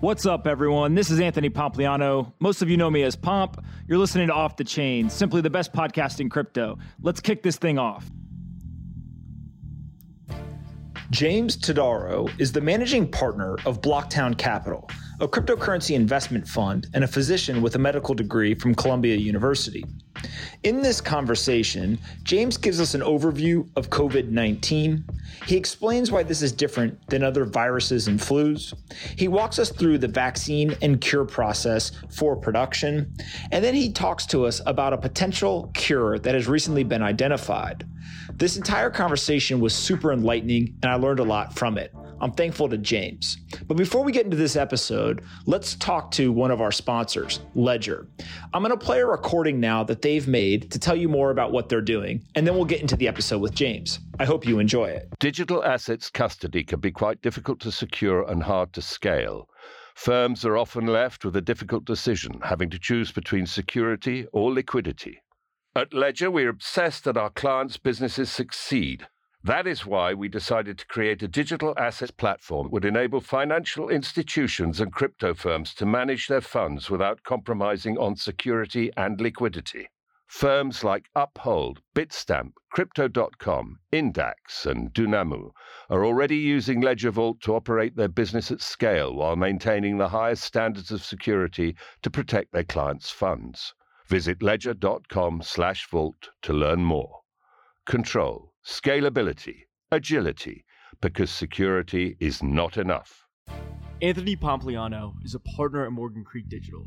What's up, everyone? This is Anthony Pompliano. Most of you know me as Pomp. You're listening to Off the Chain, simply the best podcast in crypto. Let's kick this thing off. James Todaro is the managing partner of Blocktown Capital, a cryptocurrency investment fund and a physician with a medical degree from Columbia University. In this conversation, James gives us an overview of COVID 19. He explains why this is different than other viruses and flus. He walks us through the vaccine and cure process for production. And then he talks to us about a potential cure that has recently been identified. This entire conversation was super enlightening, and I learned a lot from it. I'm thankful to James. But before we get into this episode, let's talk to one of our sponsors, Ledger. I'm going to play a recording now that they've made to tell you more about what they're doing, and then we'll get into the episode with James. I hope you enjoy it. Digital assets custody can be quite difficult to secure and hard to scale. Firms are often left with a difficult decision, having to choose between security or liquidity. At Ledger, we're obsessed that our clients' businesses succeed that is why we decided to create a digital assets platform that would enable financial institutions and crypto firms to manage their funds without compromising on security and liquidity. Firms like Uphold, Bitstamp, Crypto.com, Indax, and Dunamu are already using Ledger Vault to operate their business at scale while maintaining the highest standards of security to protect their clients' funds. Visit ledger.com/vault to learn more. Control scalability, agility, because security is not enough. Anthony Pompliano is a partner at Morgan Creek Digital.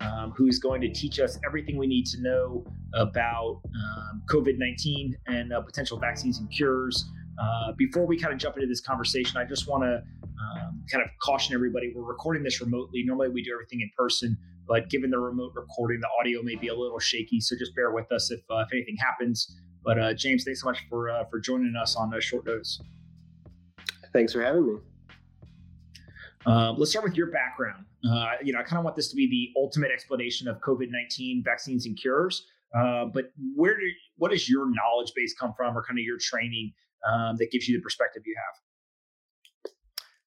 um, who's going to teach us everything we need to know about um, COVID 19 and uh, potential vaccines and cures. Uh, before we kind of jump into this conversation, I just want to um, kind of caution everybody we're recording this remotely. Normally, we do everything in person, but given the remote recording, the audio may be a little shaky. So just bear with us if, uh, if anything happens. But uh, James, thanks so much for uh, for joining us on a short notice. Thanks for having me. Um, let's start with your background. Uh, you know, I kind of want this to be the ultimate explanation of COVID nineteen vaccines and cures. Uh, but where do what does your knowledge base come from, or kind of your training um, that gives you the perspective you have?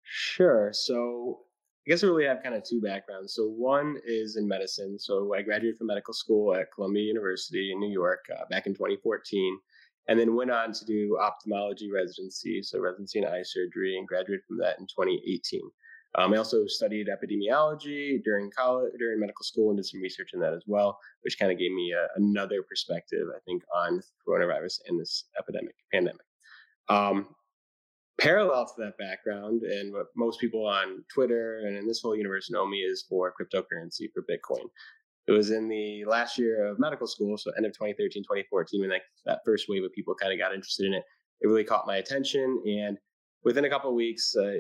Sure. So I guess I really have kind of two backgrounds. So one is in medicine. So I graduated from medical school at Columbia University in New York uh, back in 2014, and then went on to do ophthalmology residency, so residency in eye surgery, and graduated from that in 2018. Um, I also studied epidemiology during college, during medical school, and did some research in that as well, which kind of gave me a, another perspective, I think, on coronavirus and this epidemic pandemic. Um, parallel to that background, and what most people on Twitter and in this whole universe know me is for cryptocurrency for Bitcoin. It was in the last year of medical school, so end of 2013, 2014, when that, first wave of people kind of got interested in it. It really caught my attention, and within a couple weeks, uh,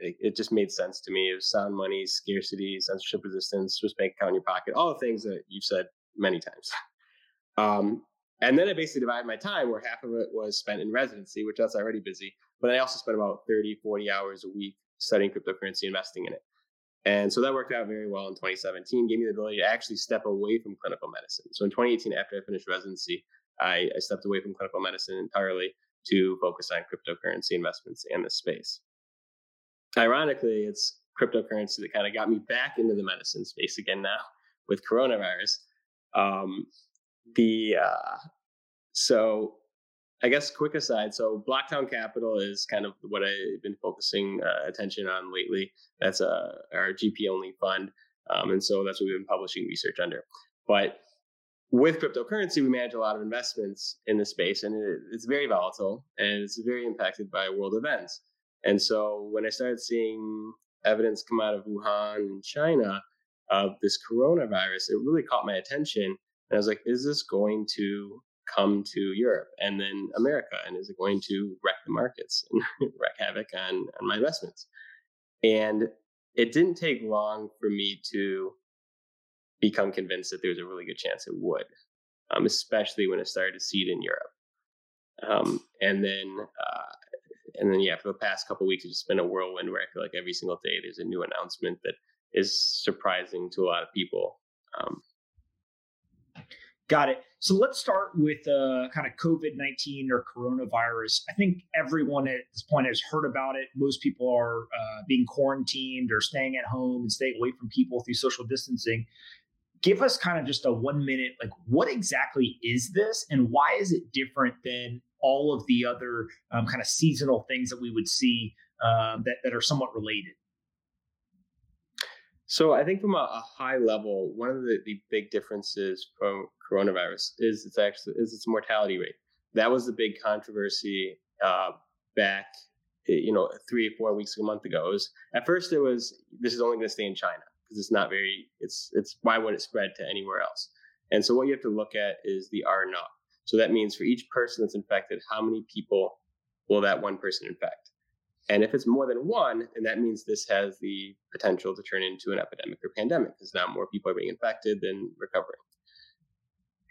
it, it, just made sense to me. It was sound money, scarcity, censorship resistance, Swiss bank account in your pocket, all the things that you've said many times. Um, and then I basically divided my time where half of it was spent in residency, which that's already busy. But I also spent about 30, 40 hours a week studying cryptocurrency, investing in it. And so that worked out very well in 2017, gave me the ability to actually step away from clinical medicine. So in 2018, after I finished residency, I, I stepped away from clinical medicine entirely to focus on cryptocurrency investments in this space ironically, it's cryptocurrency that kind of got me back into the medicine space again now with coronavirus. Um, the uh, so I guess quick aside. So Blocktown Capital is kind of what I've been focusing uh, attention on lately. That's uh, our GP only fund, um, and so that's what we've been publishing research under. But with cryptocurrency, we manage a lot of investments in the space, and it, it's very volatile and it's very impacted by world events. And so when I started seeing evidence come out of Wuhan China of this coronavirus, it really caught my attention. And I was like, is this going to come to Europe and then America? And is it going to wreck the markets and wreak havoc on, on my investments? And it didn't take long for me to become convinced that there was a really good chance it would, um, especially when it started to seed in Europe. Um, and then, uh, and then, yeah, for the past couple weeks, it's just been a whirlwind where I feel like every single day there's a new announcement that is surprising to a lot of people. Um, Got it. So let's start with uh, kind of COVID 19 or coronavirus. I think everyone at this point has heard about it. Most people are uh, being quarantined or staying at home and staying away from people through social distancing. Give us kind of just a one minute, like, what exactly is this and why is it different than all of the other um, kind of seasonal things that we would see um, that, that are somewhat related? So I think from a, a high level, one of the, the big differences from coronavirus is its actually is its mortality rate. That was the big controversy uh, back, eh, you know, three or four weeks, a month ago. Was, at first, it was this is only going to stay in China because it's not very. It's it's why would it spread to anywhere else? And so what you have to look at is the R naught. So that means for each person that's infected, how many people will that one person infect? And if it's more than one, then that means this has the potential to turn into an epidemic or pandemic because now more people are being infected than recovering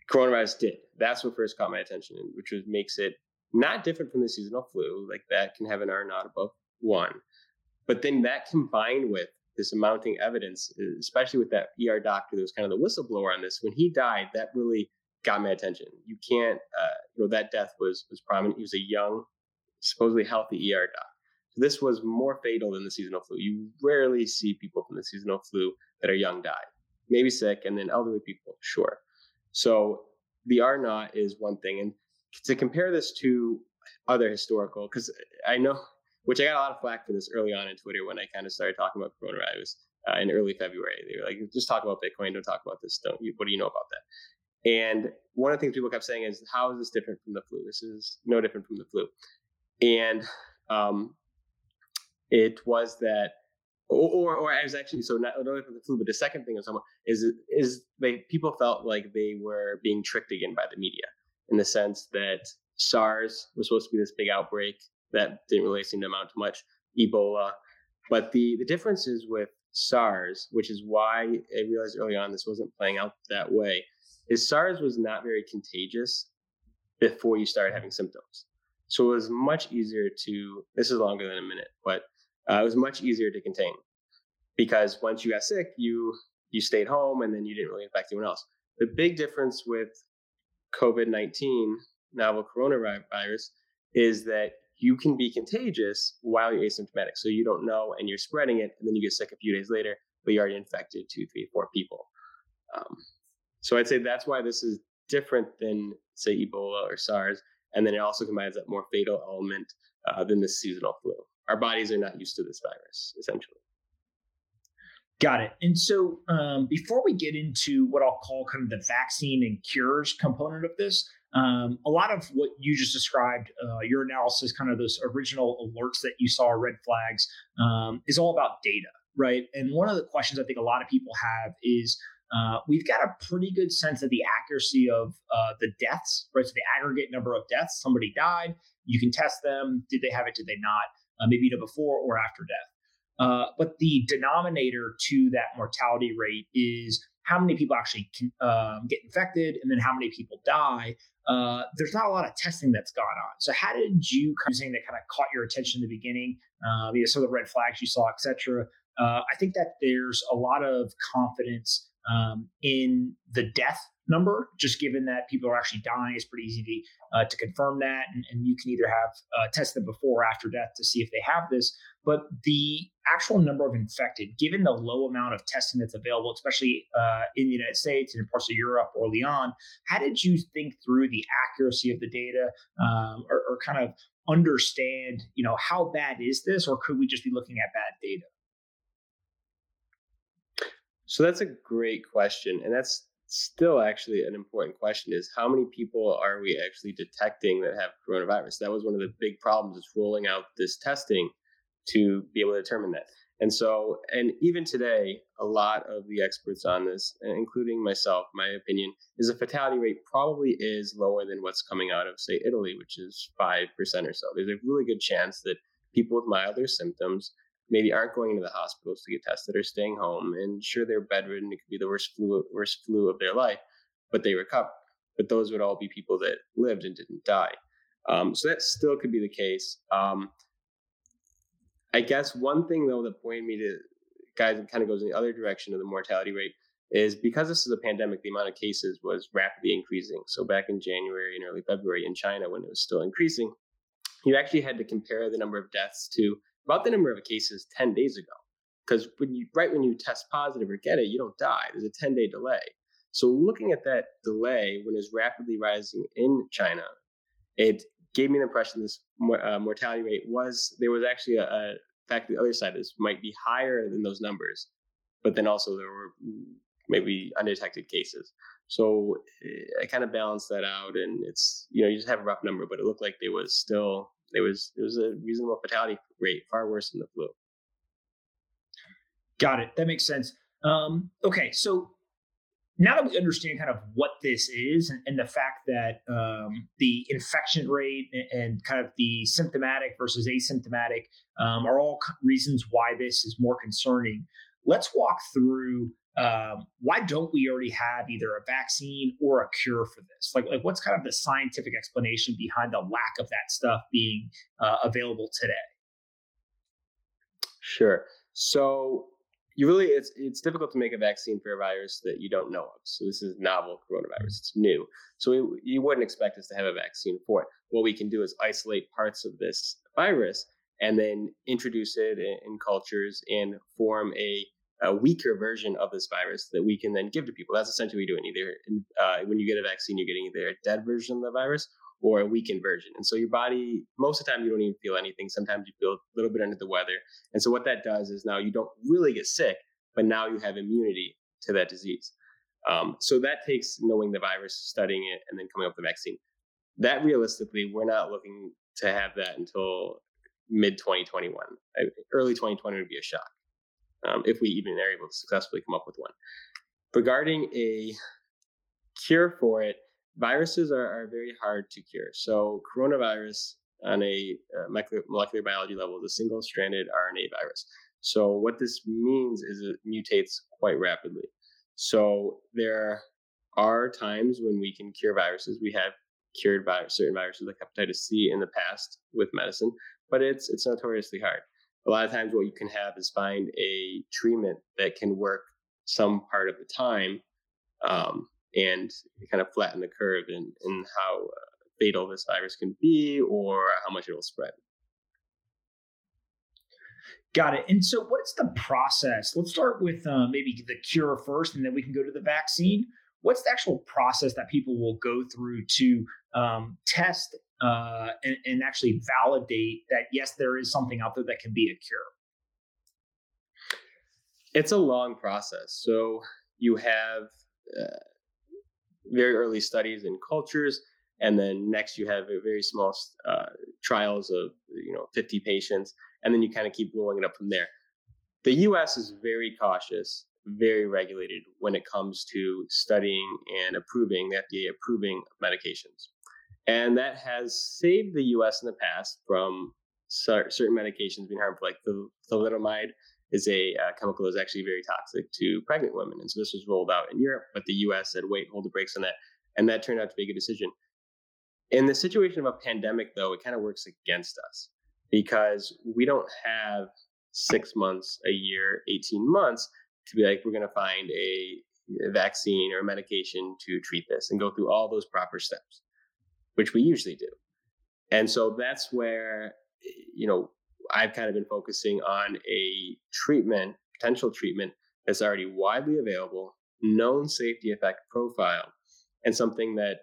coronavirus did. That's what first caught my attention, which was, makes it not different from the seasonal flu. Like that can have an R naught above one. But then that combined with this amounting evidence, especially with that ER doctor that was kind of the whistleblower on this, when he died, that really got my attention. You can't, uh, you know, that death was was prominent. He was a young, supposedly healthy ER doc. So this was more fatal than the seasonal flu. You rarely see people from the seasonal flu that are young die. Maybe sick, and then elderly people, sure. So the R naught is one thing, and to compare this to other historical, because I know, which I got a lot of flack for this early on in Twitter when I kind of started talking about coronavirus uh, in early February. They were like, "Just talk about Bitcoin, don't talk about this. Don't you? What do you know about that?" And one of the things people kept saying is, "How is this different from the flu? This is no different from the flu." And um, it was that or, or, I was actually so not, only for the flu, but the second thing of someone is is they people felt like they were being tricked again by the media in the sense that SARS was supposed to be this big outbreak that didn't really seem to amount to much, Ebola, but the the difference is with SARS, which is why I realized early on this wasn't playing out that way, is SARS was not very contagious before you started having symptoms. So it was much easier to. This is longer than a minute, but uh, it was much easier to contain because once you got sick, you you stayed home and then you didn't really infect anyone else. The big difference with COVID nineteen novel coronavirus is that you can be contagious while you're asymptomatic. So you don't know and you're spreading it, and then you get sick a few days later, but you already infected two, three, four people. Um, so I'd say that's why this is different than say Ebola or SARS, and then it also combines that more fatal element uh, than the seasonal flu our bodies are not used to this virus, essentially. Got it. And so, um, before we get into what I'll call kind of the vaccine and cures component of this, um, a lot of what you just described, uh, your analysis, kind of those original alerts that you saw, red flags, um, is all about data, right? And one of the questions I think a lot of people have is uh, we've got a pretty good sense of the accuracy of uh, the deaths, right? So the aggregate number of deaths, somebody died, you can test them. Did they have it? Did they not? uh, maybe either before or after death. Uh, but the denominator to that mortality rate is how many people actually can, um, get infected and then how many people die. Uh, there's not a lot of testing that's gone on. So how did you kind of saying that kind of caught your attention in the beginning? Um, you know, some of the red flags you saw, etc. Uh, I think that there's a lot of confidence um, in the death number, just given that people are actually dying. It's pretty easy to, uh, to confirm that. And, and, you can either have uh, test them before or after death to see if they have this. But the actual number of infected, given the low amount of testing that's available, especially uh, in the United States and in parts of Europe early on, how did you think through the accuracy of the data um, or, or kind of understand, you know, how bad is this, or could we just be looking at bad data? So that's a great question. And that's still actually an important question is how many people are we actually detecting that have coronavirus? That was one of the big problems is rolling out this testing to be able to determine that. And so, and even today, a lot of the experts on this, including myself, my opinion is the fatality rate probably is lower than what's coming out of, say, Italy, which is 5% or so. There's a really good chance that people with milder symptoms maybe aren't going into the hospitals to get tested or staying home. And sure, they're bedridden. It could be the worst flu, worst flu of their life, but they recover. But those would all be people that lived and didn't die. Um, so that still could be the case. Um, I guess one thing though that pointed me to guys kind of goes in the other direction of the mortality rate is because this is a pandemic, the amount of cases was rapidly increasing. So back in January and early February in China, when it was still increasing, you actually had to compare the number of deaths to about the number of cases 10 days ago. Because when you right when you test positive or get it, you don't die. There's a 10 day delay. So looking at that delay when it's rapidly rising in China, it gave me the impression this uh, mortality rate was there was actually a, a fact the other side this might be higher than those numbers, but then also there were maybe undetected cases. So eh, I kind of balanced that out, and it's you know you just have a rough number, but it looked like there was still there was it was a reasonable fatality rate, far worse than the flu. Got it. That makes sense. Um, okay, so now that we understand kind of what this is and, and the fact that um, the infection rate and, and, kind of the symptomatic versus asymptomatic um, are all reasons why this is more concerning, let's walk through um, why don't we already have either a vaccine or a cure for this? Like, like what's kind of the scientific explanation behind the lack of that stuff being uh, available today? Sure. So you really it's it's difficult to make a vaccine for a virus that you don't know of. So this is novel coronavirus; it's new. So we, you wouldn't expect us to have a vaccine for it. What we can do is isolate parts of this virus and then introduce it in, in cultures and form a a weaker version of this virus that we can then give to people. That's essentially what you're doing. Either uh, when you get a vaccine, you're getting either a dead version of the virus or a weakened version. And so your body, most of the time, you don't even feel anything. Sometimes you feel a little bit under the weather. And so what that does is now you don't really get sick, but now you have immunity to that disease. Um, so that takes knowing the virus, studying it, and then coming up with a vaccine. That realistically, we're not looking to have that until mid 2021. Early 2020 would be a shock um, if we even are able to successfully come up with one. Regarding a cure for it, viruses are, are very hard to cure. So, coronavirus on a uh, molecular biology level is a single stranded RNA virus. So, what this means is it mutates quite rapidly. So, there are times when we can cure viruses. We have cured by certain viruses like hepatitis C in the past with medicine, but it's it's notoriously hard a lot of times what you can have is find a treatment that can work some part of the time um, and kind of flatten the curve in, in how uh, fatal this virus can be or how much it will spread. Got it. And so, what is the process? Let's start with uh, maybe the cure first, and then we can go to the vaccine. What's the actual process that people will go through to um, test uh, and, and actually validate that yes, there is something out there that can be a cure? It's a long process. So you have uh, very early studies in cultures, and then next you have a very small uh, trials of you know 50 patients, and then you kind of keep rolling it up from there. The U.S. is very cautious, very regulated when it comes to studying and approving the FDA approving medications. And that has saved the US in the past from certain medications being harmful, like the thalidomide is a uh, chemical that's actually very toxic to pregnant women. And so this was rolled out in Europe, but the US said, wait, hold the brakes on that. And that turned out to be a good decision. In the situation of a pandemic, though, it kind of works against us because we don't have six months, a year, 18 months to be like, we're going to find a, a vaccine or a medication to treat this and go through all those proper steps which we usually do. And so that's where, you know, I've kind of been focusing on a treatment, potential treatment that's already widely available, known safety effect profile, and something that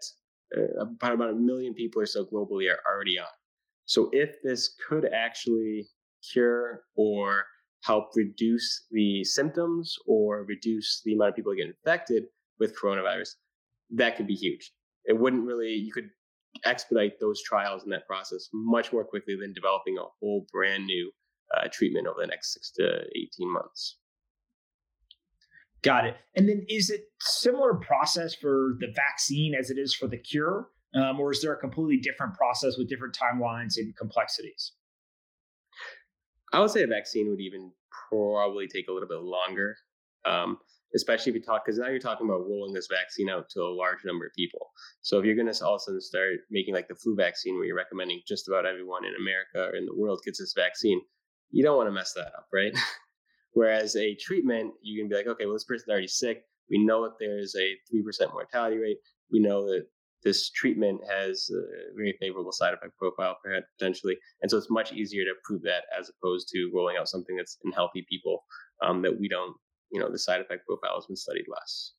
uh, about, about a million people or so globally are already on. So if this could actually cure or help reduce the symptoms or reduce the amount of people that get infected with coronavirus, that could be huge. It wouldn't really, you could expedite those trials and that process much more quickly than developing a whole brand new uh, treatment over the next six to 18 months. Got it. And then is it similar process for the vaccine as it is for the cure? Um, or is there a completely different process with different timelines and complexities? I would say a vaccine would even probably take a little bit longer, um, especially if you talk because now you're talking about rolling this vaccine out to a large number of people. So if you're going to all of a sudden start making like the flu vaccine, where you're recommending just about everyone in America or in the world gets this vaccine, you don't want to mess that up, right? Whereas a treatment, you can be like, okay, well, this person's already sick. We know that there's a 3% mortality rate. We know that this treatment has a very favorable side effect profile potentially. And so it's much easier to prove that as opposed to rolling out something that's in healthy people um, that we don't, you know, the side effect profile has been studied less.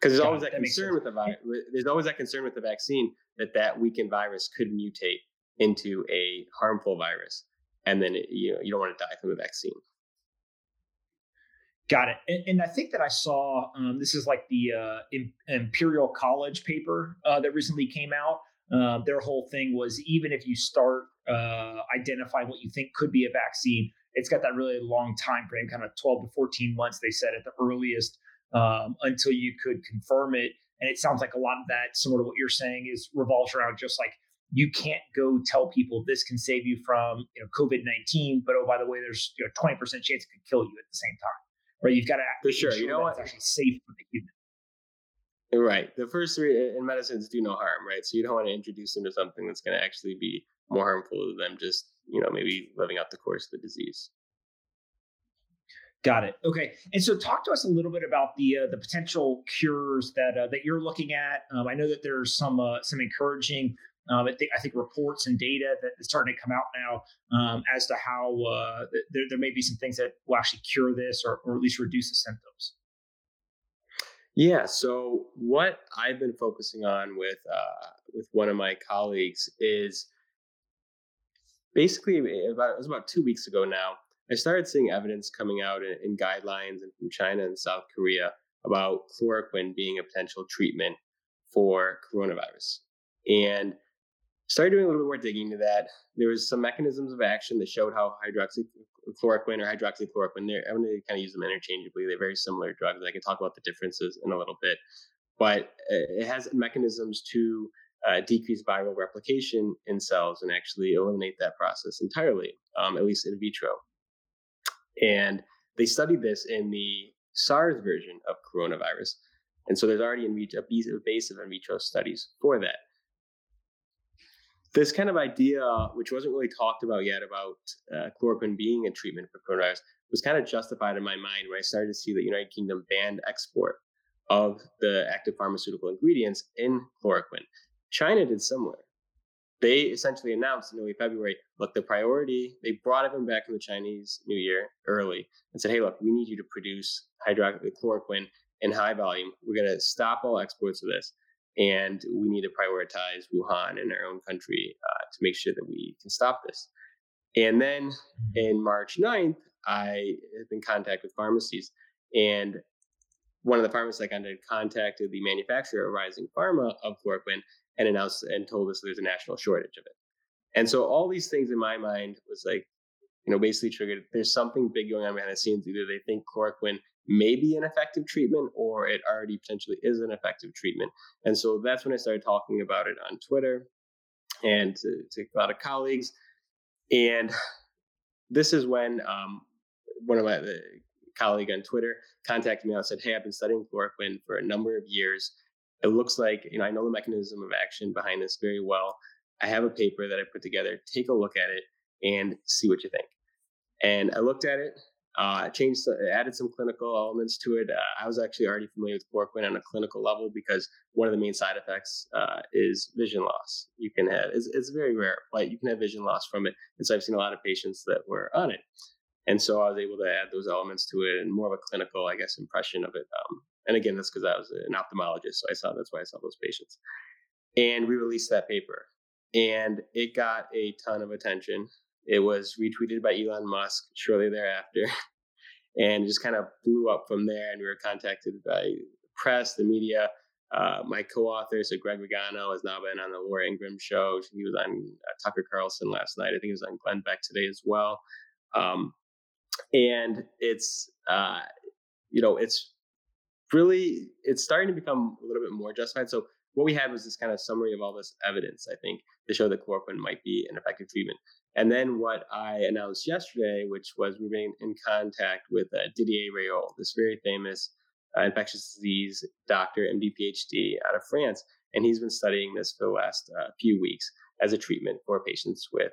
Because there's always that, that concern with the virus. There's always that concern with the vaccine that that weakened virus could mutate into a harmful virus, and then it, you know you don't want to die from the vaccine. Got it. And, and, I think that I saw um, this is like the uh, Imperial College paper uh, that recently came out. Uh, their whole thing was even if you start uh, identifying what you think could be a vaccine, it's got that really long time frame, kind of 12 to 14 months, they said at the earliest, um, until you could confirm it. And it sounds like a lot of that, similar to what you're saying, is revolves around just like you can't go tell people this can save you from you know COVID nineteen, but oh by the way, there's you know twenty percent chance it could kill you at the same time right? You've got to act for sure. You know what? It's actually safe for the human. Right. The first three in medicines do no harm, right? So you don't want to introduce them to something that's going to actually be more harmful to them, just you know maybe living out the course of the disease. Got it. Okay. And so, talk to us a little bit about the uh, the potential cures that uh, that you're looking at. Um, I know that there's some uh, some encouraging um, I think I think reports and data that is starting to come out now um, as to how uh, there, there may be some things that will actually cure this or, or at least reduce the symptoms. Yeah. So what I've been focusing on with uh, with one of my colleagues is basically about it was about two weeks ago now. I started seeing evidence coming out in, in guidelines and from China and South Korea about chloroquine being a potential treatment for coronavirus. And started doing a little bit more digging into that. There was some mechanisms of action that showed how hydroxychloroquine or hydroxychloroquine, they're, I'm going to kind of use them interchangeably. They're very similar drugs. I can talk about the differences in a little bit, but uh, it has mechanisms to uh, decrease viral replication in cells and actually eliminate that process entirely, um, at least in vitro. And they studied this in the SARS version of coronavirus. And so there's already vitro, a base of in vitro studies for that this kind of idea, which wasn't really talked about yet, about uh, chloroquine being a treatment for coronavirus, was kind of justified in my mind when I started to see the United Kingdom banned export of the active pharmaceutical ingredients in chloroquine. China did similar. They essentially announced in early February, look, the priority, they brought everyone back from the Chinese New Year early and said, hey, look, we need you to produce hydroxychloroquine in high volume. We're going to stop all exports of this and we need to prioritize Wuhan in our own country uh, to make sure that we can stop this. And then mm-hmm. in March 9th, I have been in contact with pharmacies, and one of the pharmacies I contacted contacted the manufacturer, Rising Pharma, of chloroquine, and announced and told us there's a national shortage of it. And so all these things in my mind was like, you know, basically triggered. There's something big going on behind the scenes. Either they think chloroquine may be an effective treatment or it already potentially is an effective treatment. And so that's when I started talking about it on Twitter and to, to a lot of colleagues. And this is when um, one of my the colleague on Twitter contacted me and said, Hey, I've been studying chloroquine for a number of years. It looks like, you know, I know the mechanism of action behind this very well. I have a paper that I put together. Take a look at it and see what you think. And I looked at it uh, I changed, added some clinical elements to it. Uh, I was actually already familiar with chloroquine on a clinical level because one of the main side effects uh, is vision loss. You can have it's, it's, very rare, but you can have vision loss from it. And so I've seen a lot of patients that were on it, and so I was able to add those elements to it and more of a clinical, I guess, impression of it. Um, and again, that's because I was an ophthalmologist, so I saw that's why I saw those patients. And we released that paper, and it got a ton of attention. It was retweeted by Elon Musk shortly thereafter and just kind of blew up from there. And we were contacted by the press, the media. Uh, my co-author, so Greg Rigano, has now been on the Laura Ingraham show. He was on uh, Tucker Carlson last night. I think he was on Glenn Beck today as well. Um, and it's, uh, you know, it's really it's starting to become a little bit more justified. So what we had was this kind of summary of all this evidence, I think, to show that chloroquine might be an effective treatment. And then what I announced yesterday, which was we've been in contact with uh, Didier Raoult, this very famous uh, infectious disease doctor, MD PhD out of France. And he's been studying this for the last uh, few weeks as a treatment for patients with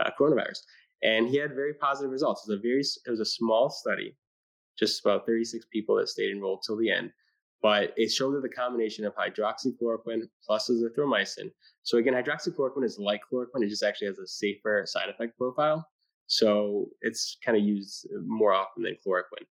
uh, coronavirus. And he had very positive results. It was a very it was a small study, just about 36 people that stayed enrolled till the end. But it showed that the combination of hydroxychloroquine plus azithromycin. So again, hydroxychloroquine is like chloroquine; it just actually has a safer side effect profile. So it's kind of used more often than chloroquine.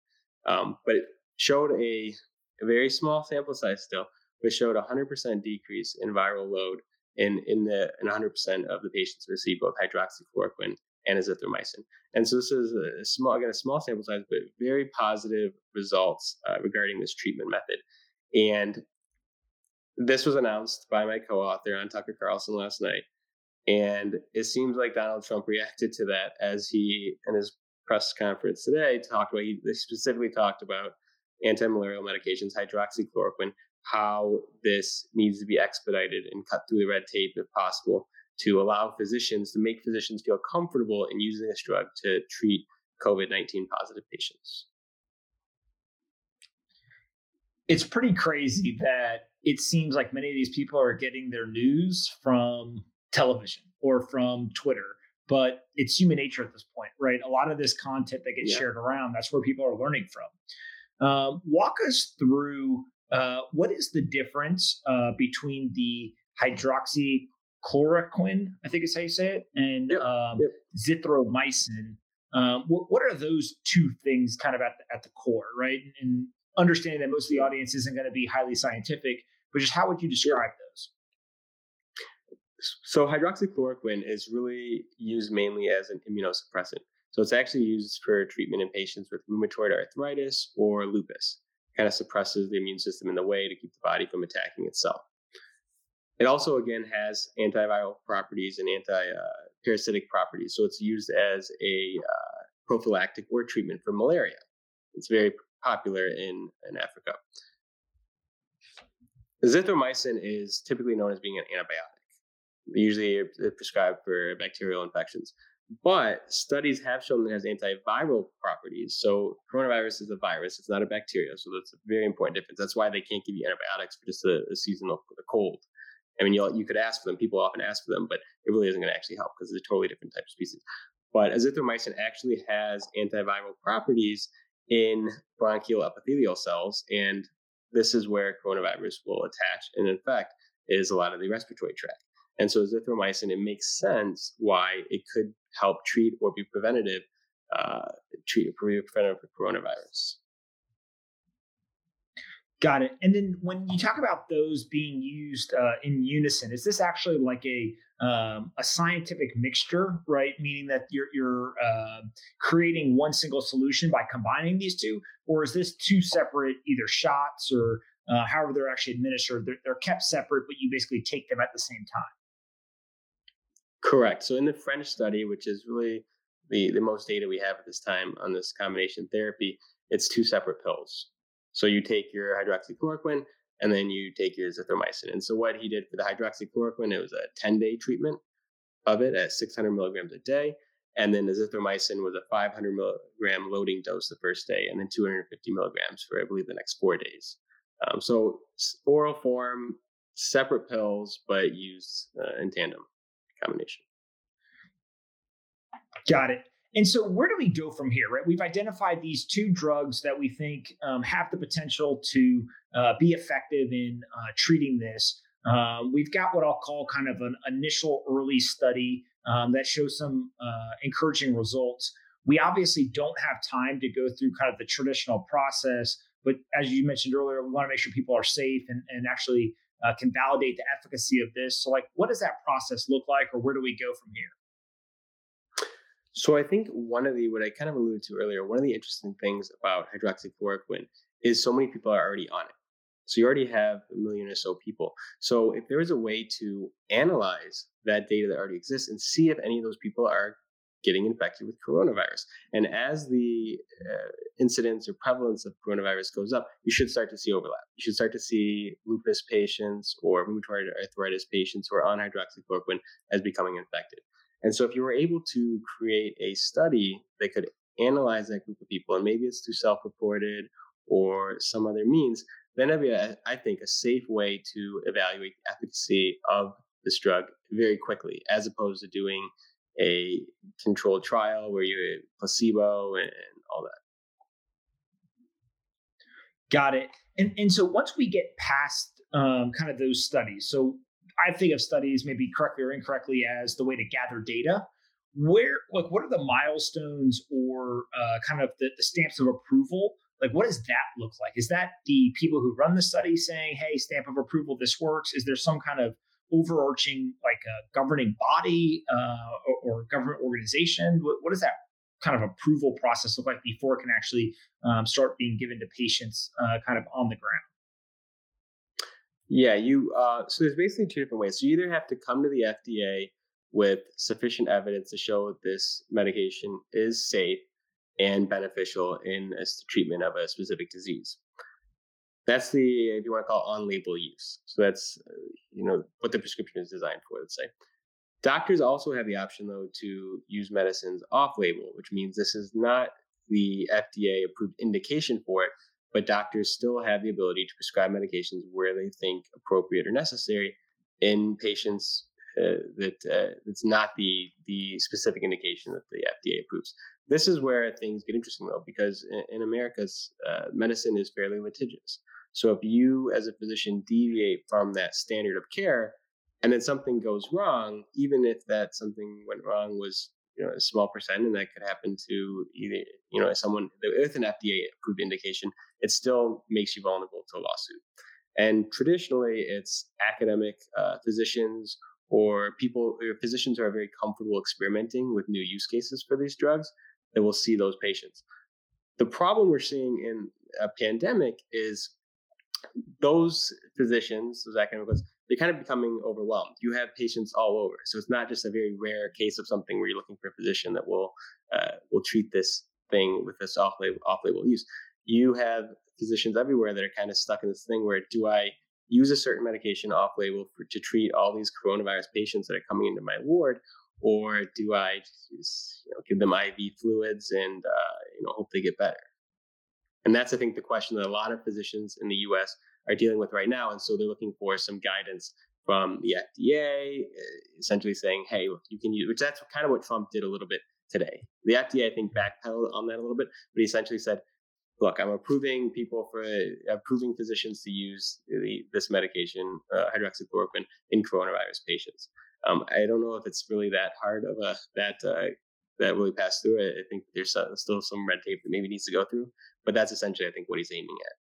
Um, but it showed a, a very small sample size still, but showed a 100% decrease in viral load in in the in 100% of the patients who received both hydroxychloroquine azithromycin. And so this is a small, again, a small sample size, but very positive results uh, regarding this treatment method. And this was announced by my co-author on Tucker Carlson last night. And it seems like Donald Trump reacted to that as he, in his press conference today, talked about, he specifically talked about anti-malarial medications, hydroxychloroquine, how this needs to be expedited and cut through the red tape if possible to allow physicians to make physicians feel comfortable in using this drug to treat COVID 19 positive patients. It's pretty crazy that it seems like many of these people are getting their news from television or from Twitter, but it's human nature at this point, right? A lot of this content that gets yeah. shared around, that's where people are learning from. Um, walk us through uh, what is the difference uh, between the hydroxy chloroquine, I think is how you say it, and yep, um, yep. zithromycin. Um, what, what, are those two things kind of at the, at the core, right? And understanding that most of the audience isn't going to be highly scientific, but just how would you describe those? So hydroxychloroquine is really used mainly as an immunosuppressant. So it's actually used for treatment in patients with rheumatoid arthritis or lupus. It kind of suppresses the immune system in the way to keep the body from attacking itself. It also, again, has antiviral properties and anti-parasitic properties. So it's used as a uh, prophylactic or treatment for malaria. It's very popular in, in Africa. Zithromycin is typically known as being an antibiotic. Usually prescribed for bacterial infections. But studies have shown that it has antiviral properties. So coronavirus is a virus; it's not a bacteria. So that's a very important difference. That's why they can't give you antibiotics for just a, a seasonal cold. I mean, you you could ask for them. People often ask for them, but it really isn't going to actually help because it's a totally different type of species. But azithromycin actually has antiviral properties in bronchial epithelial cells, and this is where coronavirus will attach and infect is a lot of the respiratory tract. And so azithromycin, it makes sense why it could help treat or be preventative, uh, treat or be preventative for coronavirus. Got it. And then when you talk about those being used uh, in unison, is this actually like a um, a scientific mixture, right? Meaning that you're you're uh, creating one single solution by combining these two, or is this two separate either shots or uh, however they're actually administered? They're, they're kept separate, but you basically take them at the same time. Correct. So in the French study, which is really the the most data we have at this time on this combination therapy, it's two separate pills. So you take your hydroxychloroquine and then you take your azithromycin. And so what he did for the hydroxychloroquine, it was a 10 day treatment of it at 600 milligrams a day. And then azithromycin was a 500 milligram loading dose the first day, and then 250 milligrams for, I believe, the next four days. Um, so oral form, separate pills, but used uh, in tandem combination. Got it. And so, where do we go from here, right? We've identified these two drugs that we think um, have the potential to uh, be effective in uh, treating this. Um, we've got what I'll call kind of an initial early study um, that shows some uh, encouraging results. We obviously don't have time to go through kind of the traditional process, but as you mentioned earlier, we want to make sure people are safe and, and actually uh, can validate the efficacy of this. So, like, what does that process look like, or where do we go from here? So I think one of the what I kind of alluded to earlier, one of the interesting things about hydroxychloroquine is so many people are already on it. So you already have a million or so people. So if there is a way to analyze that data that already exists and see if any of those people are getting infected with coronavirus. And as the uh, incidence or prevalence of coronavirus goes up, you should start to see overlap. You should start to see lupus patients or rheumatoid arthritis patients who are on hydroxychloroquine as becoming infected. And so, if you were able to create a study that could analyze that group of people, and maybe it's through self reported or some other means, then that'd be, a, I think, a safe way to evaluate the efficacy of this drug very quickly, as opposed to doing a controlled trial where you placebo and all that. Got it. And and so once we get past um, kind of those studies, so I think of studies maybe correctly or incorrectly as the way to gather data. Where like what are the milestones or uh, kind of the, the stamps of approval? Like what does that look like? Is that the people who run the study saying, "Hey, stamp of approval, this works"? Is there some kind of overarching like a governing body uh, or, or, government organization? What, what, does that kind of approval process look like before it can actually um, start being given to patients uh, kind of on the ground? Yeah, you. Uh, so there's basically two different ways. So you either have to come to the FDA with sufficient evidence to show that this medication is safe and beneficial in a treatment of a specific disease. That's the, if you want to call it on-label use. So that's, uh, you know, what the prescription is designed for, let's say. Doctors also have the option, though, to use medicines off-label, which means this is not the FDA-approved indication for it, but doctors still have the ability to prescribe medications where they think appropriate or necessary in patients uh, that uh, it's not the the specific indication that the FDA approves. This is where things get interesting though, because in, in America's uh, medicine is fairly litigious. So if you, as a physician, deviate from that standard of care, and then something goes wrong, even if that something went wrong was you know a small percent, and that could happen to either you know someone with an FDA approved indication, it still makes you vulnerable to a lawsuit. And traditionally, it's academic uh, physicians or people or physicians are very comfortable experimenting with new use cases for these drugs that will see those patients. The problem we're seeing in a pandemic is those physicians, those academics, they're kind of becoming overwhelmed. You have patients all over, so it's not just a very rare case of something where you're looking for a physician that will uh, will treat this thing with this off label off label use. You have physicians everywhere that are kind of stuck in this thing where do I use a certain medication off label to treat all these coronavirus patients that are coming into my ward, or do I just, you know, give them IV fluids and uh, you know hope they get better? And that's, I think, the question that a lot of physicians in the US are dealing with right now. And so they're looking for some guidance from the FDA, uh, essentially saying, hey, look, you can use, which that's kind of what Trump did a little bit today. The FDA, I think, backpedaled on that a little bit, but he essentially said, look, I'm approving people for approving physicians to use the, this medication, uh, hydroxychloroquine, in coronavirus patients. Um, I don't know if it's really that hard of a that uh, that really passed through it. I think there's still some red tape that maybe needs to go through, but that's essentially, I think, what he's aiming at.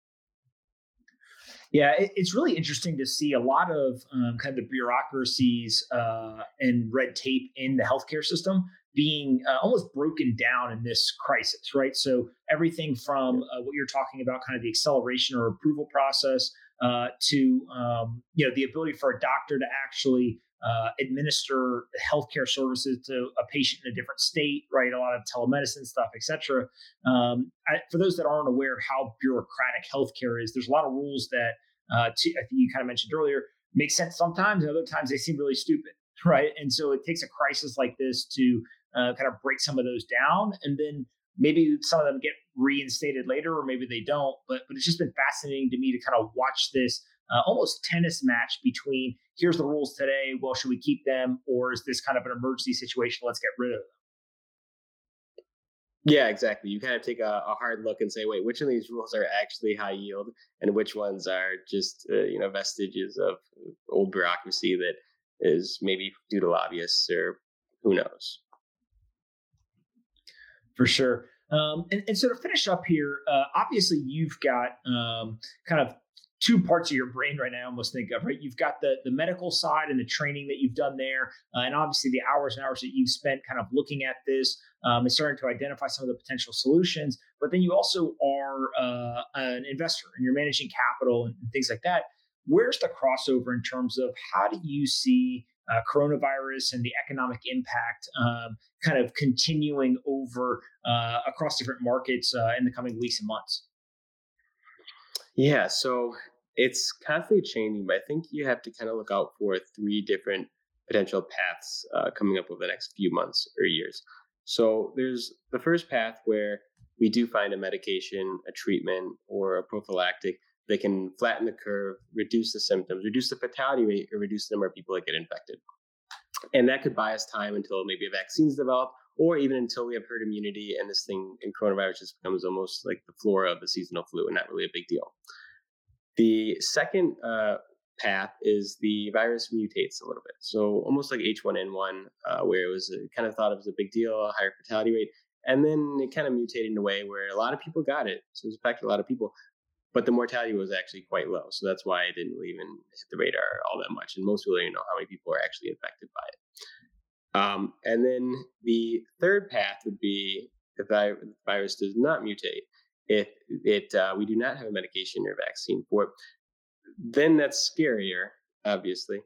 Yeah, it's really interesting to see a lot of um, kind of the bureaucracies uh, and red tape in the healthcare system being uh, almost broken down in this crisis, right? So everything from uh, what you're talking about, kind of the acceleration or approval process, uh, to um, you know the ability for a doctor to actually uh, administer healthcare services to a patient in a different state, right? A lot of telemedicine stuff, etc. Um, for those that aren't aware of how bureaucratic healthcare is, there's a lot of rules that uh, I think you kind of mentioned earlier make sense sometimes, and other times they seem really stupid, right? And so it takes a crisis like this to uh, kind of break some of those down, and then maybe some of them get reinstated later, or maybe they don't. But but it's just been fascinating to me to kind of watch this uh, almost tennis match between here's the rules today. Well, should we keep them, or is this kind of an emergency situation? Let's get rid of them. Yeah, exactly. You kind of take a, a, hard look and say, wait, which of these rules are actually high yield, and which ones are just uh, you know vestiges of old bureaucracy that is maybe due to lobbyists or who knows. For sure. Um, and, and, so to finish up here, uh, obviously you've got um, kind of two parts of your brain right now I almost think of right you've got the the medical side and the training that you've done there uh, and obviously the hours and hours that you've spent kind of looking at this um, and starting to identify some of the potential solutions but then you also are uh, an investor and you're managing capital and, things like that where's the crossover in terms of how do you see uh, coronavirus and the economic impact um, kind of continuing over uh, across different markets uh, in the coming weeks and months? Yeah, so it's constantly changing, but I think you have to kind of look out for three different potential paths uh, coming up over the next few months or years. So there's the first path where we do find a medication, a treatment, or a prophylactic that can flatten the curve, reduce the symptoms, reduce the fatality rate, or reduce the number of people that get infected. And that could buy us time until maybe a vaccine's developed, or even until we have herd immunity and this thing in coronavirus just becomes almost like the flora of the seasonal flu and not really a big deal. The second uh, path is the virus mutates a little bit. So almost like H1N1, uh, where it was a, kind of thought of as a big deal, a higher fatality rate. And then it kind of mutated in a way where a lot of people got it. So it affected a lot of people, but the mortality was actually quite low. So that's why it didn't even hit the radar all that much. And most people don't know how many people are actually affected by it. Um, and then the third path would be if the virus does not mutate, if it uh, we do not have a medication or vaccine for it, then that's scarier, obviously.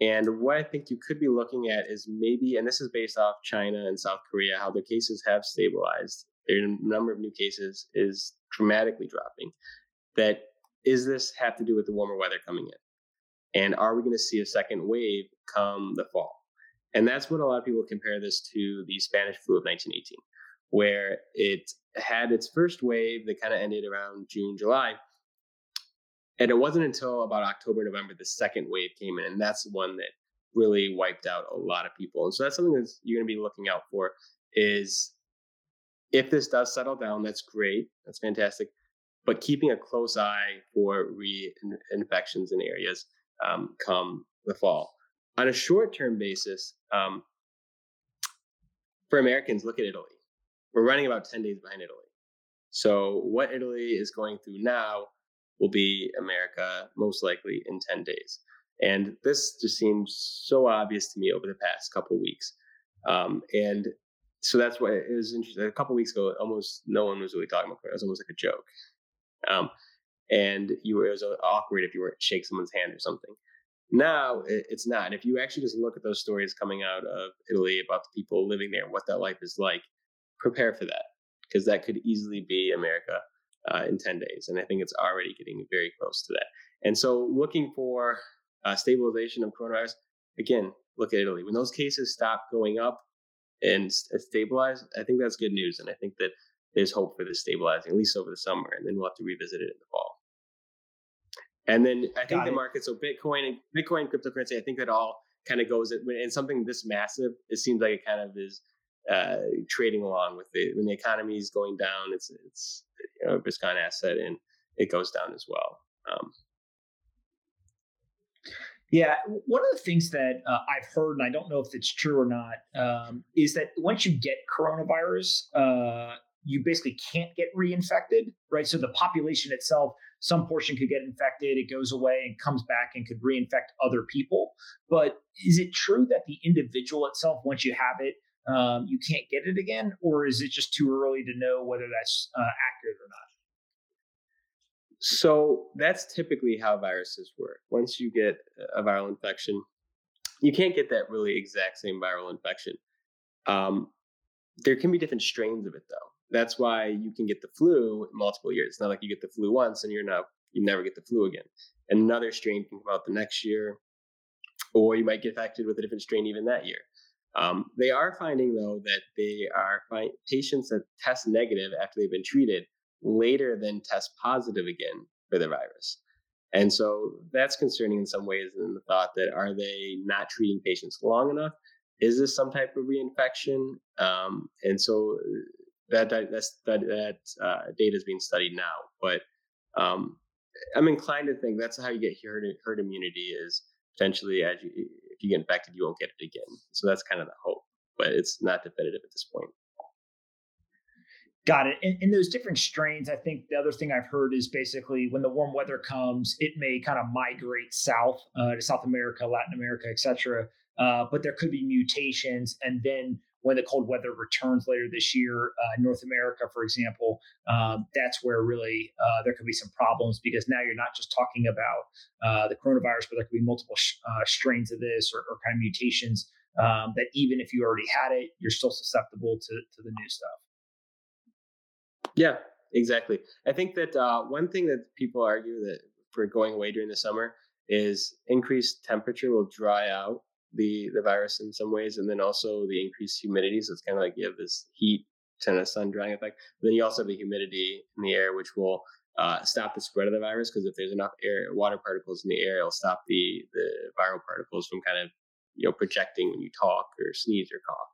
And what I think you could be looking at is maybe, and this is based off China and South Korea, how their cases have stabilized. Their number of new cases is dramatically dropping. That is this have to do with the warmer weather coming in? And are we going to see a second wave come the fall? And that's what a lot of people compare this to the Spanish flu of 1918, where it had its first wave that kind of ended around June, July. And it wasn't until about October, November, the second wave came in. And that's the one that really wiped out a lot of people. And so that's something that you're going to be looking out for is if this does settle down, that's great. That's fantastic. But keeping a close eye for reinfections in areas um, come the fall. On a short term basis, um, for Americans, look at Italy. We're running about 10 days behind Italy. So, what Italy is going through now will be America most likely in 10 days. And this just seems so obvious to me over the past couple weeks. Um, and so that's why it was interesting. A couple weeks ago, almost no one was really talking about it. It was almost like a joke. Um, and you were, it was awkward if you were to shake someone's hand or something. Now it's not. And if you actually just look at those stories coming out of Italy about the people living there, what that life is like, prepare for that because that could easily be America uh, in 10 days. And I think it's already getting very close to that. And so looking for uh, stabilization of coronavirus, again, look at Italy. When those cases stop going up and stabilize, I think that's good news. And I think that there's hope for this stabilizing, at least over the summer. And then we'll have to revisit it in the fall. And then I think Got the it. market, so Bitcoin and Bitcoin cryptocurrency, I think that all kind of goes in something this massive. It seems like it kind of is uh, trading along with it. When the economy is going down, it's it's you know, a risk on asset and it goes down as well. Um, yeah, one of the things that uh, I've heard, and I don't know if it's true or not, um, is that once you get coronavirus, uh, you basically can't get reinfected, right? So the population itself some portion could get infected, it goes away and comes back and could reinfect other people. But is it true that the individual itself, once you have it, um, you can't get it again, or is it just too early to know whether that's uh, accurate or not? So that's typically how viruses work. Once you get a viral infection, you can't get that really exact same viral infection. Um, there can be different strains of it, though. That's why you can get the flu multiple years. It's not like you get the flu once and you're not you never get the flu again. Another strain can come out the next year, or you might get infected with a different strain even that year. Um, they are finding though that they are find, patients that test negative after they've been treated later than test positive again for the virus. And so that's concerning in some ways in the thought that are they not treating patients long enough? Is this some type of reinfection? Um, and so that that's, that that uh, data is being studied now. But um, I'm inclined to think that's how you get herd herd immunity is potentially as you, you get infected, you won't get it again. So that's kind of the hope, but it's not definitive at this point. Got it. And, and, those different strains, I think the other thing I've heard is basically when the warm weather comes, it may kind of migrate south uh, to South America, Latin America, etc. Uh, but there could be mutations, and then when the cold weather returns later this year uh, North America, for example, um, that's where really uh, there could be some problems because now you're not just talking about uh, the coronavirus, but there could be multiple sh- uh, strains of this or, or, kind of mutations um, that even if you already had it, you're still susceptible to, to the new stuff. Yeah, exactly. I think that uh, one thing that people argue that for going away during the summer is increased temperature will dry out the the virus in some ways, and then also the increased humidity. So it's kind of like you have this heat kind of sun drying effect. But then you also have the humidity in the air, which will uh, stop the spread of the virus because if there's enough air water particles in the air, it'll stop the the viral particles from kind of you know projecting when you talk or sneeze or cough.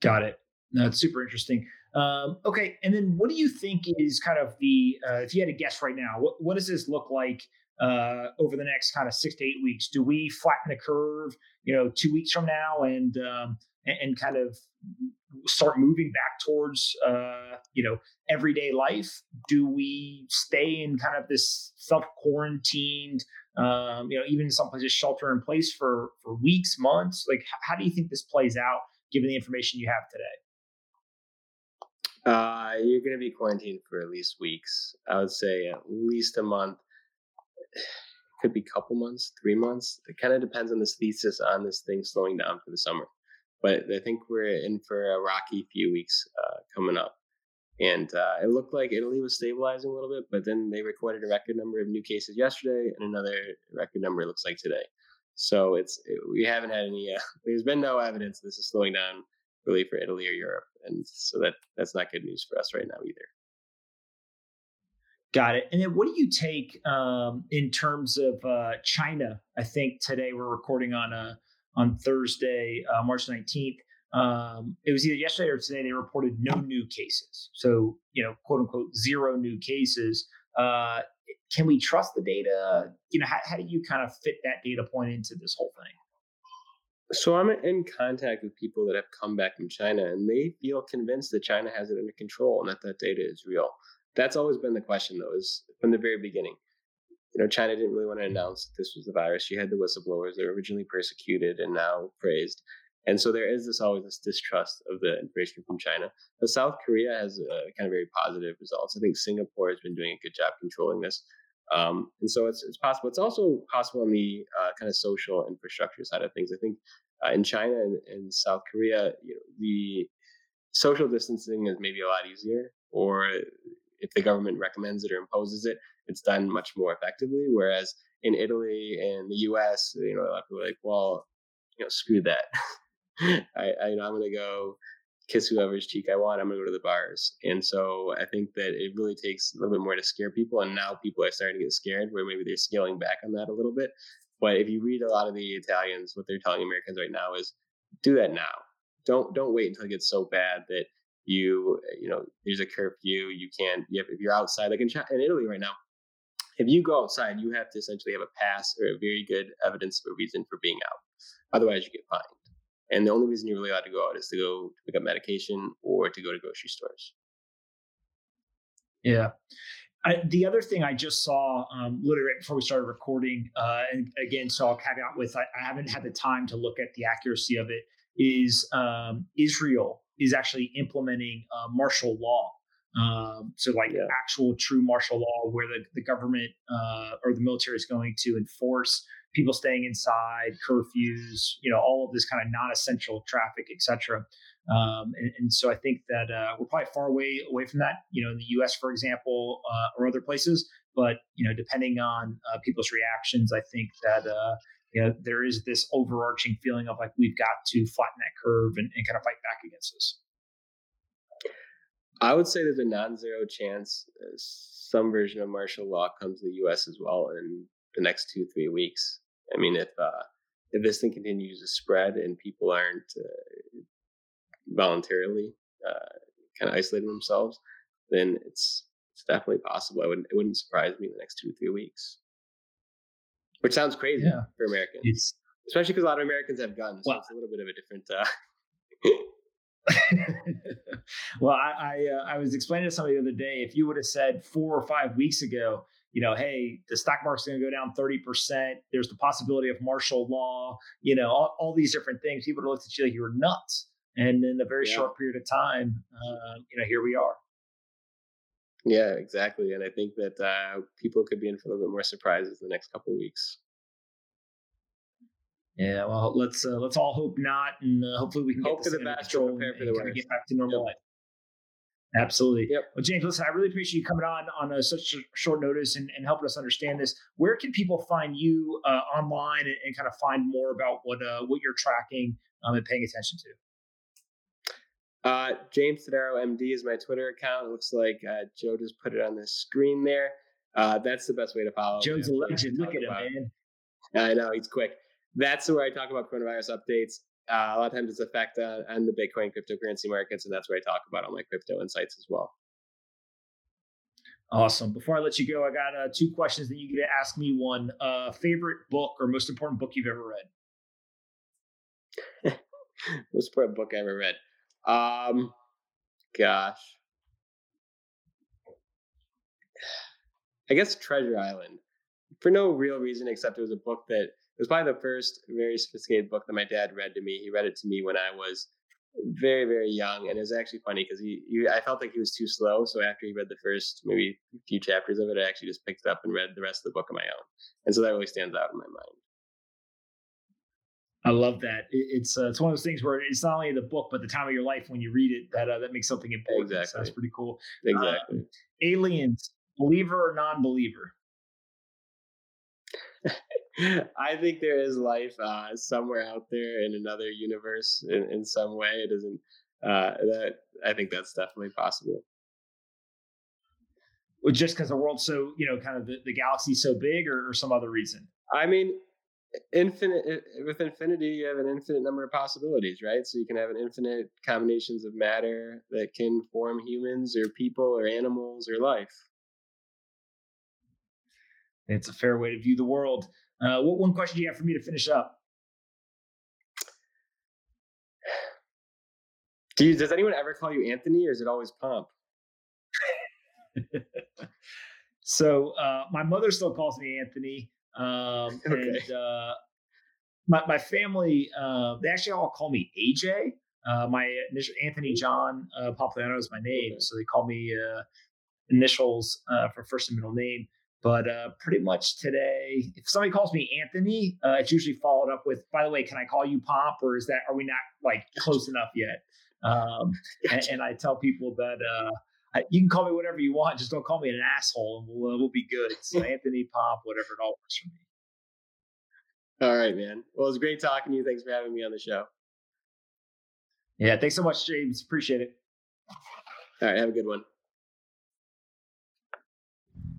Got it. That's super interesting. Um, okay, and then what do you think is kind of the uh, if you had to guess right now, what what does this look like uh, over the next kind of six to eight weeks? Do we flatten the curve, you know, two weeks from now, and um, and, and, kind of start moving back towards uh, you know everyday life? Do we stay in kind of this self quarantined, um, you know, even in some places shelter in place for for weeks, months? Like, how do you think this plays out given the information you have today? Uh, you're going to be quarantined for at least weeks. I would say at least a month could be a couple months, three months. It kind of depends on this thesis on this thing slowing down for the summer. But I think we're in for a rocky few weeks uh, coming up. And uh, it looked like Italy was stabilizing a little bit, but then they recorded a record number of new cases yesterday and another record number looks like today. So it's it, we haven't had any. Uh, there's been no evidence this is slowing down really for Italy or Europe, and so that that's not good news for us right now either. Got it. And then what do you take um, in terms of uh, China? I think today we're recording on a uh, on Thursday, uh, March nineteenth. Um, it was either yesterday or today they reported no new cases. So you know, quote unquote, zero new cases. Uh, can we trust the data? You know, how, how do you kind of fit that data point into this whole thing? So I'm in contact with people that have come back from China, and they feel convinced that China has it under control and that that data is real that's always been the question, though, is from the very beginning. You know, China didn't really want to announce that this was the virus. You had the whistleblowers; they were originally persecuted and now praised, and so there is this always this distrust of the information from China. But South Korea has kind of very positive results. I think Singapore has been doing a good job controlling this, um, and so it's it's possible. It's also possible on the uh, kind of social infrastructure side of things. I think uh, in China and, and South Korea, you know, the social distancing is maybe a lot easier, or if the government recommends it or imposes it, it's done much more effectively. Whereas in Italy and the U.S., you know, a lot of people are like, well, you know, screw that. I, I, you know, I'm going to go kiss whoever's cheek I want. I'm going to go to the bars. And so I think that it really takes a little bit more to scare people. And now people are starting to get scared where maybe they're scaling back on that a little bit. But if you read a lot of the Italians, what they're telling Americans right now is do that now. Don't don't wait until it gets so bad that you you know there's a curfew you can't you have, if you're outside like in, in italy right now if you go outside you have to essentially have a pass or a very good evidence of a reason for being out. Otherwise you get fined. And the only reason you're really allowed to go out is to go to pick up medication or to go to grocery stores. Yeah. I, the other thing I just saw, um, literally right before we started recording, uh, and again, so I'll caveat with I, I, haven't had the time to look at the accuracy of it. Is um, Israel is actually implementing uh, martial law. Um, so, like yeah. actual true martial law, where the, the government uh, or the military is going to enforce people staying inside, curfews, you know, all of this kind of non-essential traffic, etc. Um, and, and, so, I think that uh, we're probably far away away from that. You know, in the U.S., for example, uh, or other places. But you know, depending on uh, people's reactions, I think that uh, you know, there is this overarching feeling of like we've got to flatten that curve and, and kind of fight back against this. I would say there's a non-zero chance uh, some version of martial law comes to the U.S. as well in the next two three weeks. I mean, if uh, if this thing continues to spread and people aren't uh, voluntarily uh, kind of isolating themselves, then it's it's definitely possible. I wouldn't it wouldn't surprise me in the next two three weeks which sounds crazy yeah. for Americans, it's, especially because a lot of Americans have guns. Well, so it's a little bit of a different. Uh... well, I I, uh, I, was explaining to somebody the other day. If you would have said four or five weeks ago, you know, hey, the stock market's going to go down 30%. There's the possibility of martial law, you know, all, all these different things. People would look at you like you were nuts. And in a very yeah. short period of time, uh, you know, here we are. Yeah, exactly. And I think that uh, people could be in for a little bit more surprises in the next couple of weeks. Yeah, well, let's uh, let's all hope not, and uh, hopefully we can hope get for the best, prepare for the worst, get back to normal yep. life. Absolutely. Yep. Well, James, listen, I really appreciate you coming on on a, such a short notice and, and, helping us understand this. Where can people find you uh, online and, and, kind of find more about what uh, what you're tracking um, and paying attention to? Uh, James Todaro MD is my Twitter account. It looks like uh, Joe just put it on the screen there. Uh, that's the best way to follow. Joe's a legend. Look at him, man. I know he's quick. That's where I talk about coronavirus updates. Uh, a lot of times it's effect on, on the Bitcoin cryptocurrency markets, and that's where I talk about all my crypto insights as well. Awesome. Before I let you go, I got uh, two questions that you get to ask me. One, uh, favorite book or most important book you've ever read? most important book I ever read. Um, gosh, I guess Treasure Island, for no real reason except it was a book that it was probably the first very sophisticated book that my dad read to me. He read it to me when I was very very young, and it was actually funny because he, he, I felt like he was too slow. So after he read the first maybe few chapters of it, I actually just picked it up and read the rest of the book on my own, and so that really stands out in my mind. I love that. it's uh, it's one of those things where it's not only the book, but the time of your life when you read it that uh, that makes something important. Exactly. So that's pretty cool. Exactly. Uh, aliens, believer or non-believer? I think there is life uh, somewhere out there in another universe in, in some way. It isn't uh, that I think that's definitely possible. Well, just because the world's so you know, kind of the, the galaxy's so big, or, or some other reason. I mean, infinite with infinity, you have an infinite number of possibilities, right? So you can have an infinite combinations of matter that can form humans, or people, or animals, or life. It's a fair way to view the world. Uh, what one question do you have for me to finish up? Do you, does anyone ever call you Anthony, or is it always Pomp? so uh, my mother still calls me Anthony, um, okay. and uh, my my family uh, they actually all call me AJ. Uh, my initial Anthony John uh, Pompliano is my name, okay. so they call me uh, initials uh, for first and middle name. But uh, pretty much today, if somebody calls me Anthony, uh, it's usually followed up with, "By the way, can I call you Pomp, or is that are we not like close enough yet?" Um, and, and, I tell people that uh, you can call me whatever you want, just don't call me an asshole, and we'll uh, we'll be good. So Anthony Pomp, whatever it all works for me. All right, man. Well, it was great talking to you. Thanks for having me on the show. Yeah, thanks so much, James. Appreciate it. All right, have a good one.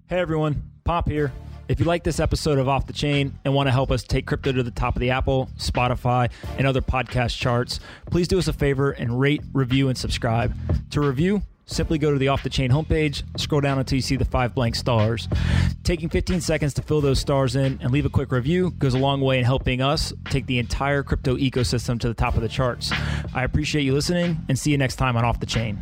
Hey everyone, Pomp here. If you like this episode of Off the Chain and want to help us take crypto to the top of the Apple, Spotify, and other podcast charts, please do us a favor and rate, review, and subscribe. To review, simply go to the Off the Chain homepage, scroll down until you see the five blank stars. Taking 15 seconds to fill those stars in and leave a quick review goes a long way in helping us take the entire crypto ecosystem to the top of the charts. I appreciate you listening and see you next time on Off the Chain.